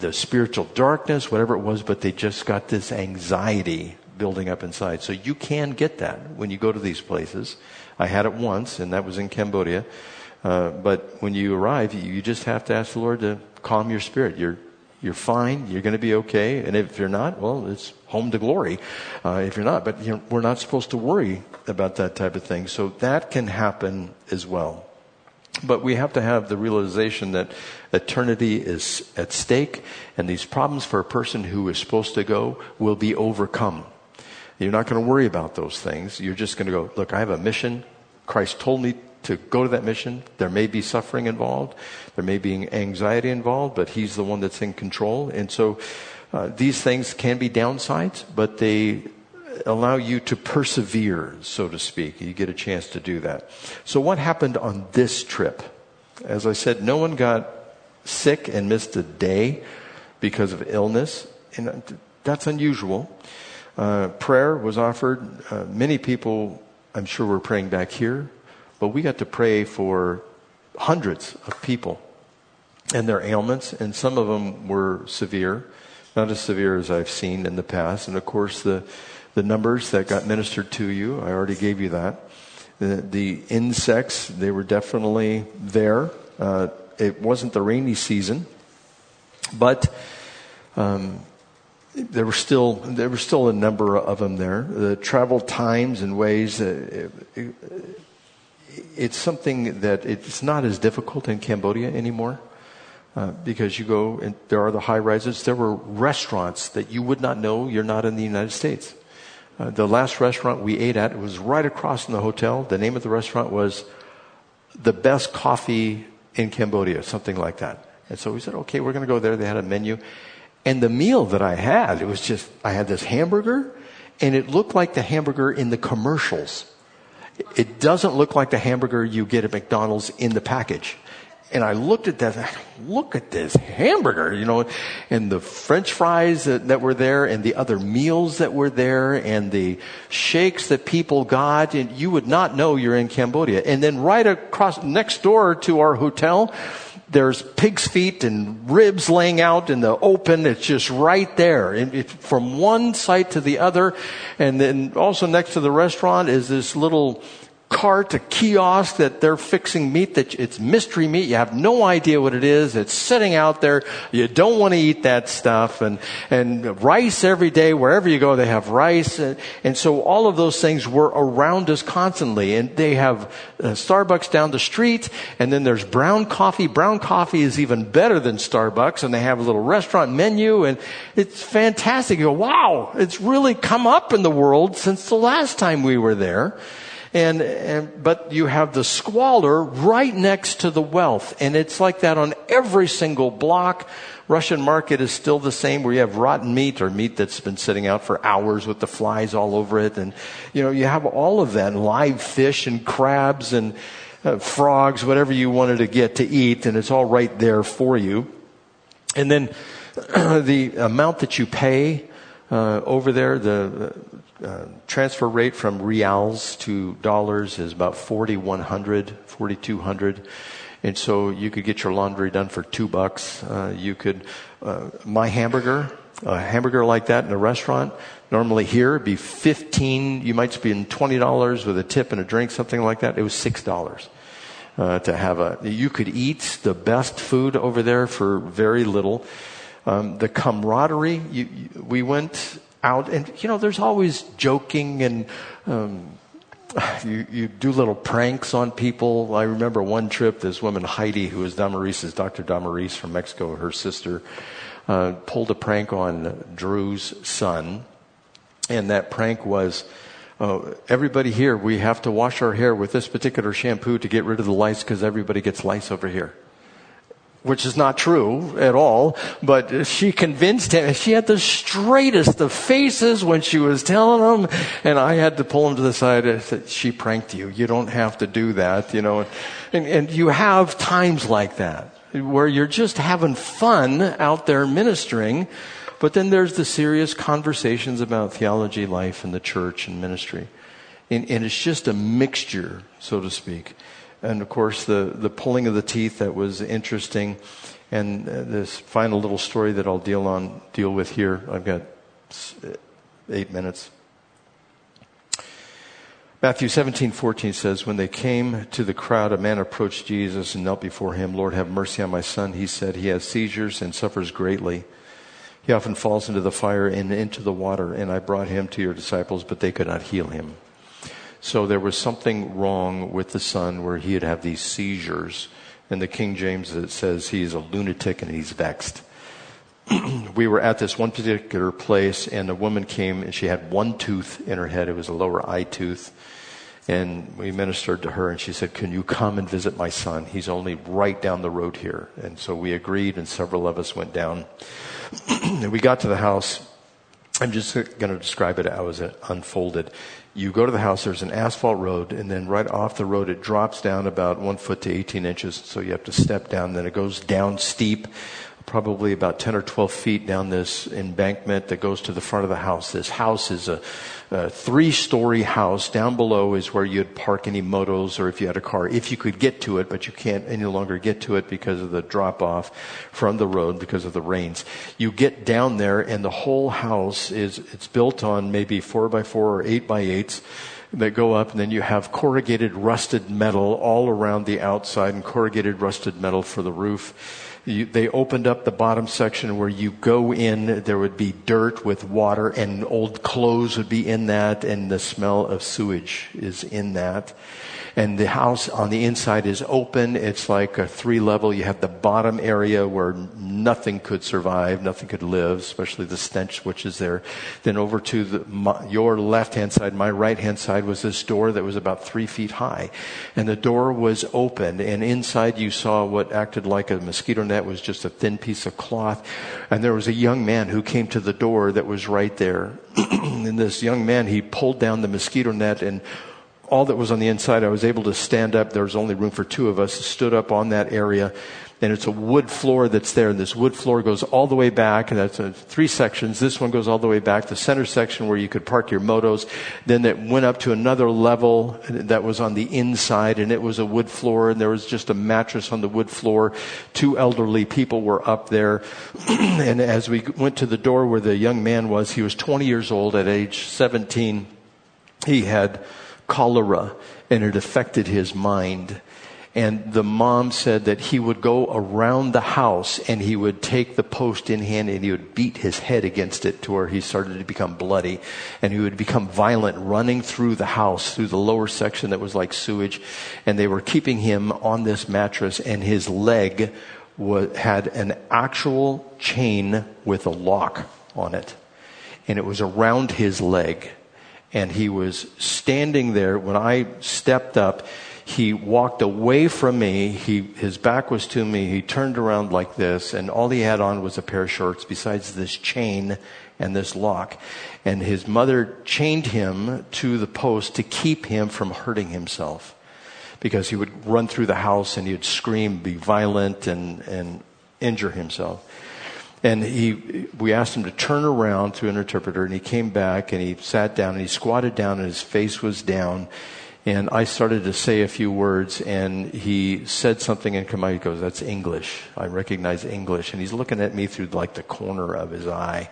the spiritual darkness, whatever it was, but they just got this anxiety building up inside. So you can get that when you go to these places. I had it once, and that was in Cambodia. Uh, but when you arrive, you just have to ask the Lord to calm your spirit. You're you're fine. You're going to be okay. And if you're not, well, it's home to glory. Uh, if you're not, but you we're not supposed to worry about that type of thing. So that can happen as well. But we have to have the realization that eternity is at stake, and these problems for a person who is supposed to go will be overcome. You're not going to worry about those things. You're just going to go, look, I have a mission. Christ told me to go to that mission. There may be suffering involved. There may be anxiety involved, but He's the one that's in control. And so uh, these things can be downsides, but they allow you to persevere, so to speak. You get a chance to do that. So what happened on this trip? As I said, no one got sick and missed a day because of illness, and that's unusual. Uh, prayer was offered. Uh, many people, I'm sure, we're praying back here, but we got to pray for hundreds of people and their ailments, and some of them were severe, not as severe as I've seen in the past. And of course, the the numbers that got ministered to you. I already gave you that. The, the insects, they were definitely there. Uh, it wasn't the rainy season, but um, there were still there were still a number of them there. The travel times and ways. Uh, it, it's something that it's not as difficult in Cambodia anymore. Uh, because you go and there are the high rises. There were restaurants that you would not know you're not in the United States. Uh, the last restaurant we ate at was right across from the hotel. The name of the restaurant was the best coffee in Cambodia, something like that. And so we said, okay, we're going to go there. They had a menu. And the meal that I had, it was just, I had this hamburger and it looked like the hamburger in the commercials. It doesn't look like the hamburger you get at McDonald's in the package. And I looked at that, look at this hamburger, you know, and the french fries that, that, were there and the other meals that were there and the shakes that people got and you would not know you're in Cambodia. And then right across, next door to our hotel, there's pig's feet and ribs laying out in the open. It's just right there. It, from one site to the other. And then also next to the restaurant is this little cart, a kiosk that they're fixing meat that it's mystery meat. You have no idea what it is. It's sitting out there. You don't want to eat that stuff and, and rice every day. Wherever you go, they have rice. And, and so all of those things were around us constantly. And they have uh, Starbucks down the street and then there's brown coffee. Brown coffee is even better than Starbucks and they have a little restaurant menu and it's fantastic. You go, wow, it's really come up in the world since the last time we were there. And, and, but you have the squalor right next to the wealth. And it's like that on every single block. Russian market is still the same where you have rotten meat or meat that's been sitting out for hours with the flies all over it. And, you know, you have all of that live fish and crabs and uh, frogs, whatever you wanted to get to eat. And it's all right there for you. And then [CLEARS THROAT] the amount that you pay uh, over there, the uh, transfer rate from riels to dollars is about 4100 4200 and so you could get your laundry done for two bucks. Uh, you could uh, my hamburger a hamburger like that in a restaurant normally here it'd be 15 you might spend $20 with a tip and a drink something like that. It was $6 uh, to have a you could eat the best food over there for very little. Um, the camaraderie you, you, we went out. And, you know, there's always joking and, um, [SIGHS] you, you do little pranks on people. I remember one trip, this woman, Heidi, who was Damaris's, Dr. Damaris from Mexico, her sister, uh, pulled a prank on Drew's son. And that prank was, uh, everybody here, we have to wash our hair with this particular shampoo to get rid of the lice because everybody gets lice over here which is not true at all, but she convinced him. She had the straightest of faces when she was telling him, and I had to pull him to the side and said, she pranked you. You don't have to do that, you know. And, and you have times like that where you're just having fun out there ministering, but then there's the serious conversations about theology, life, and the church and ministry. And, and it's just a mixture, so to speak and of course the, the pulling of the teeth that was interesting and uh, this final little story that I'll deal on deal with here I've got eight minutes Matthew 17, 14 says, When they came to the crowd, a man approached Jesus and knelt before him. Lord, have mercy on my son. He said, He has seizures and suffers greatly. He often falls into the fire and into the water, and I brought him to your disciples, but they could not heal him. So there was something wrong with the son where he'd have these seizures. In the King James, it says he's a lunatic and he's vexed. [CLEARS THROAT] we were at this one particular place and a woman came and she had one tooth in her head. It was a lower eye tooth. And we ministered to her and she said, can you come and visit my son? He's only right down the road here. And so we agreed and several of us went down. [CLEARS THROAT] we got to the house. I'm just going to describe it how it unfolded you go to the house, there's an asphalt road, and then right off the road it drops down about one foot to 18 inches, so you have to step down. Then it goes down steep, probably about 10 or 12 feet down this embankment that goes to the front of the house. This house is a, a three story house. Down below is where you'd park any motos or if you had a car, if you could get to it, but you can't any longer get to it because of the drop off from the road because of the rains. You get down there and the whole house is, it's built on maybe four by four or eight by eights that go up and then you have corrugated rusted metal all around the outside and corrugated rusted metal for the roof you, they opened up the bottom section where you go in, there would be dirt with water and old clothes would be in that and the smell of sewage is in that and the house on the inside is open. It's like a three level. You have the bottom area where nothing could survive, nothing could live, especially the stench which is there. Then over to the, my, your left hand side, my right hand side was this door that was about three feet high. And the door was open and inside you saw what acted like a mosquito net was just a thin piece of cloth. And there was a young man who came to the door that was right there. [CLEARS THROAT] and this young man, he pulled down the mosquito net and all that was on the inside, I was able to stand up. There was only room for two of us. Stood up on that area, and it's a wood floor that's there. And this wood floor goes all the way back, and that's uh, three sections. This one goes all the way back. The center section where you could park your motos. Then it went up to another level that was on the inside, and it was a wood floor, and there was just a mattress on the wood floor. Two elderly people were up there, [CLEARS THROAT] and as we went to the door where the young man was, he was 20 years old at age 17. He had cholera and it affected his mind. And the mom said that he would go around the house and he would take the post in hand and he would beat his head against it to where he started to become bloody. And he would become violent running through the house, through the lower section that was like sewage. And they were keeping him on this mattress and his leg was, had an actual chain with a lock on it. And it was around his leg. And he was standing there when I stepped up he walked away from me. He, his back was to me. He turned around like this, and all he had on was a pair of shorts besides this chain and this lock. And his mother chained him to the post to keep him from hurting himself because he would run through the house and he would scream, be violent, and, and injure himself. And he, we asked him to turn around through an interpreter, and he came back and he sat down and he squatted down and his face was down and I started to say a few words, and he said something in Khmer. He goes, "That's English. I recognize English." And he's looking at me through like the corner of his eye.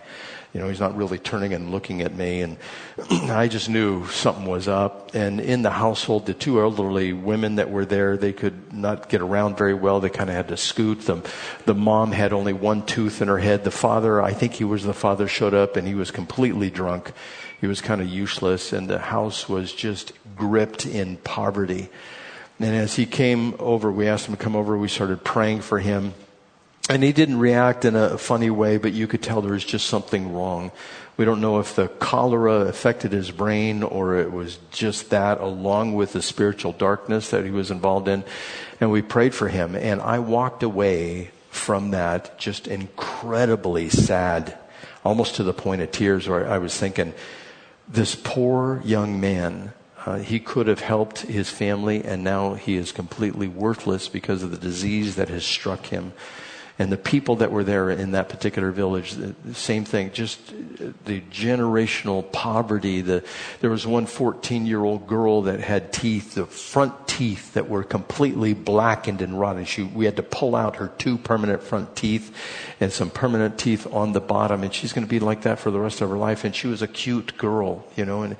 You know, he's not really turning and looking at me, and [CLEARS THROAT] I just knew something was up. And in the household, the two elderly women that were there, they could not get around very well. They kind of had to scoot. The, the mom had only one tooth in her head. The father, I think he was the father, showed up, and he was completely drunk he was kind of useless, and the house was just gripped in poverty. And as he came over, we asked him to come over, we started praying for him. And he didn't react in a funny way, but you could tell there was just something wrong. We don't know if the cholera affected his brain or it was just that, along with the spiritual darkness that he was involved in. And we prayed for him. And I walked away from that just incredibly sad, almost to the point of tears, where I was thinking, this poor young man, uh, he could have helped his family, and now he is completely worthless because of the disease that has struck him and the people that were there in that particular village, the, same thing, just the generational poverty. The, there was one 14 year old girl that had teeth, the front teeth that were completely blackened and rotten. She, we had to pull out her two permanent front teeth and some permanent teeth on the bottom, and she's going to be like that for the rest of her life. And she was a cute girl, you know, and,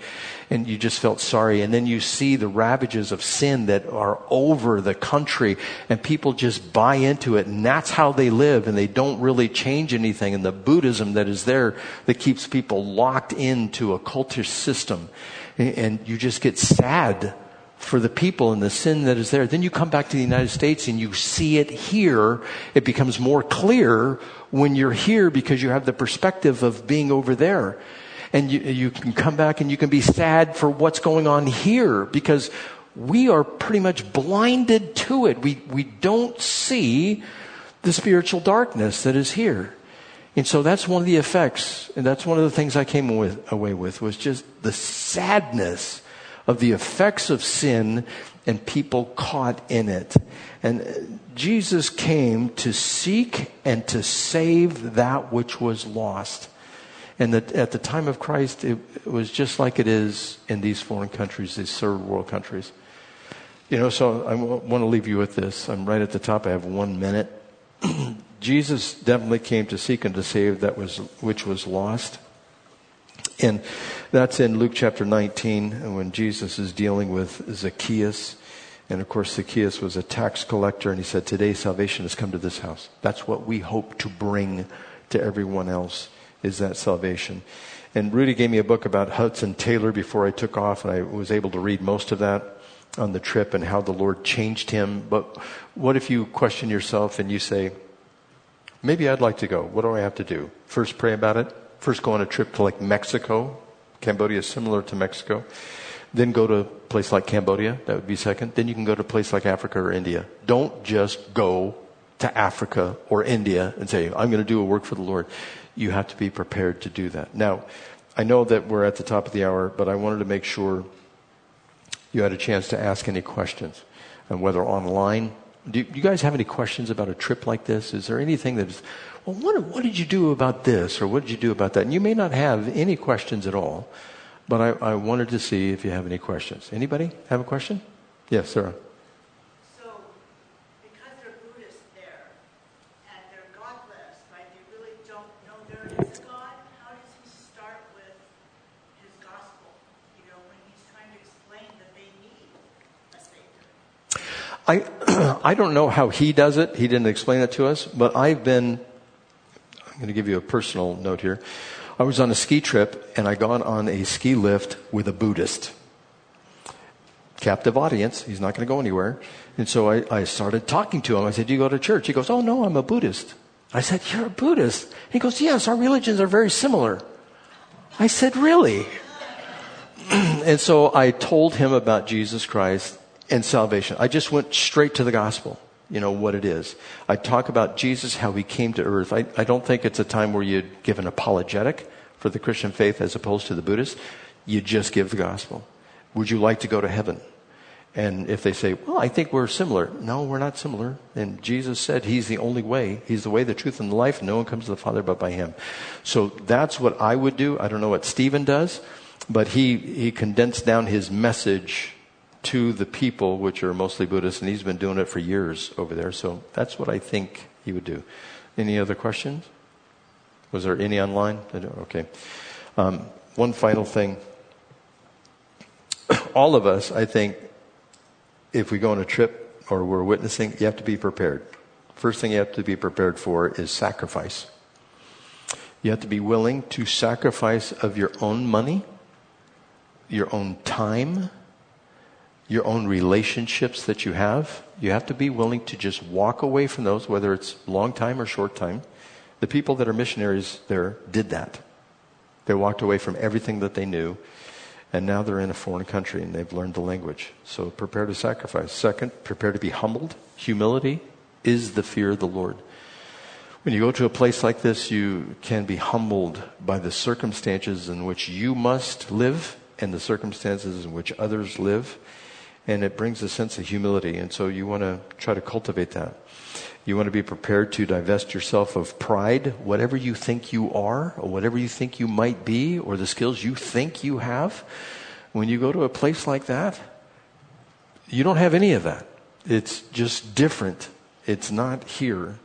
and you just felt sorry. And then you see the ravages of sin that are over the country, and people just buy into it, and that's how they live, and they don't really change anything. And the Buddhism that is there that keeps people locked into a cultish system, and you just get sad for the people and the sin that is there. Then you come back to the United States and you see it here. It becomes more clear when you're here because you have the perspective of being over there. And you, you can come back and you can be sad for what's going on here because we are pretty much blinded to it. We, we don't see the spiritual darkness that is here. And so that's one of the effects, and that's one of the things I came with, away with was just the sadness of the effects of sin and people caught in it. And Jesus came to seek and to save that which was lost. And that at the time of Christ, it, it was just like it is in these foreign countries, these third world countries. You know, so I want to leave you with this. I'm right at the top. I have one minute. [CLEARS THROAT] Jesus definitely came to seek and to save that was, which was lost. And that's in Luke chapter 19 when Jesus is dealing with Zacchaeus. And of course, Zacchaeus was a tax collector, and he said, Today salvation has come to this house. That's what we hope to bring to everyone else, is that salvation. And Rudy gave me a book about Hudson Taylor before I took off, and I was able to read most of that on the trip and how the Lord changed him. But what if you question yourself and you say, Maybe I'd like to go. What do I have to do? First, pray about it. First, go on a trip to like Mexico. Cambodia is similar to Mexico. Then go to a place like Cambodia. That would be second. Then you can go to a place like Africa or India. Don't just go to Africa or India and say, I'm going to do a work for the Lord. You have to be prepared to do that. Now, I know that we're at the top of the hour, but I wanted to make sure you had a chance to ask any questions, and whether online do you guys have any questions about a trip like this? Is there anything that is, well, what, what did you do about this or what did you do about that? And you may not have any questions at all, but I, I wanted to see if you have any questions. Anybody have a question? Yes, Sarah. I, [CLEARS THROAT] I don't know how he does it. He didn't explain it to us, but I've been, I'm going to give you a personal note here. I was on a ski trip and I got on a ski lift with a Buddhist. Captive audience. He's not going to go anywhere. And so I, I started talking to him. I said, Do you go to church? He goes, Oh, no, I'm a Buddhist. I said, You're a Buddhist? He goes, Yes, our religions are very similar. I said, Really? [CLEARS THROAT] and so I told him about Jesus Christ and salvation. I just went straight to the gospel, you know, what it is. I talk about Jesus, how he came to earth. I, I don't think it's a time where you give an apologetic for the Christian faith as opposed to the Buddhist. You just give the gospel. Would you like to go to heaven? And if they say, well, I think we're similar. No, we're not similar. And Jesus said he's the only way. He's the way, the truth, and the life. No one comes to the Father but by him. So that's what I would do. I don't know what Stephen does, but he, he condensed down his message to the people, which are mostly Buddhists, and he's been doing it for years over there. So that's what I think he would do. Any other questions? Was there any online? Okay. Um, one final thing. [COUGHS] All of us, I think, if we go on a trip or we're witnessing, you have to be prepared. First thing you have to be prepared for is sacrifice. You have to be willing to sacrifice of your own money, your own time, your own relationships that you have. You have to be willing to just walk away from those, whether it's long time or short time. The people that are missionaries there did that. They walked away from everything that they knew and now they're in a foreign country and they've learned the language. So prepare to sacrifice. Second, prepare to be humbled. Humility is the fear of the Lord. When you go to a place like this, you can be humbled by the circumstances in which you must live and the circumstances in which others live. And it brings a sense of humility. And so you want to try to cultivate that. You want to be prepared to divest yourself of pride, whatever you think you are, or whatever you think you might be, or the skills you think you have. When you go to a place like that, you don't have any of that. It's just different. It's not here.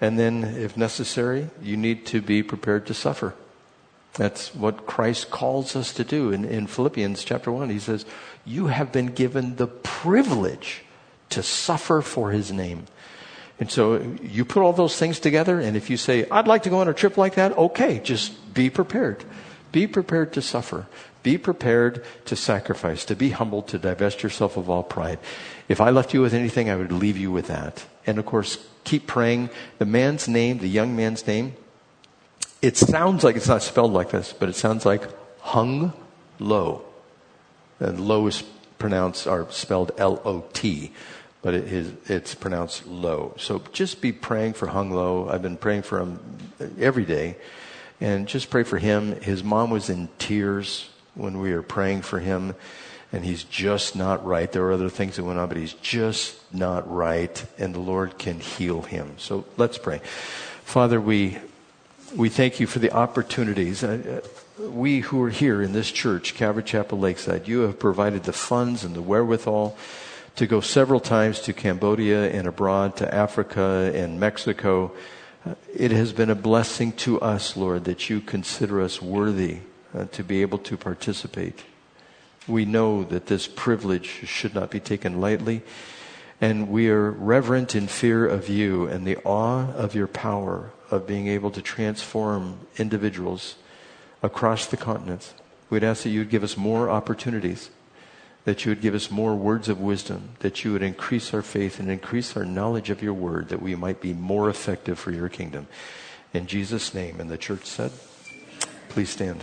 And then, if necessary, you need to be prepared to suffer. That's what Christ calls us to do. In, in Philippians chapter 1, he says, You have been given the privilege to suffer for his name. And so you put all those things together, and if you say, I'd like to go on a trip like that, okay, just be prepared. Be prepared to suffer. Be prepared to sacrifice, to be humble, to divest yourself of all pride. If I left you with anything, I would leave you with that. And of course, keep praying. The man's name, the young man's name, it sounds like it's not spelled like this, but it sounds like hung low. And low is pronounced or spelled L O T but it is, it's pronounced low. So just be praying for Hung low. I've been praying for him every day. And just pray for him. His mom was in tears when we were praying for him. And he's just not right. There were other things that went on, but he's just not right. And the Lord can heal him. So let's pray. Father, we, we thank you for the opportunities. Uh, uh, we who are here in this church, Calvary Chapel Lakeside, you have provided the funds and the wherewithal to go several times to Cambodia and abroad to Africa and Mexico. It has been a blessing to us, Lord, that you consider us worthy uh, to be able to participate. We know that this privilege should not be taken lightly, and we are reverent in fear of you and the awe of your power of being able to transform individuals across the continents. We'd ask that you'd give us more opportunities that you would give us more words of wisdom, that you would increase our faith and increase our knowledge of your word, that we might be more effective for your kingdom. In Jesus' name. And the church said, please stand.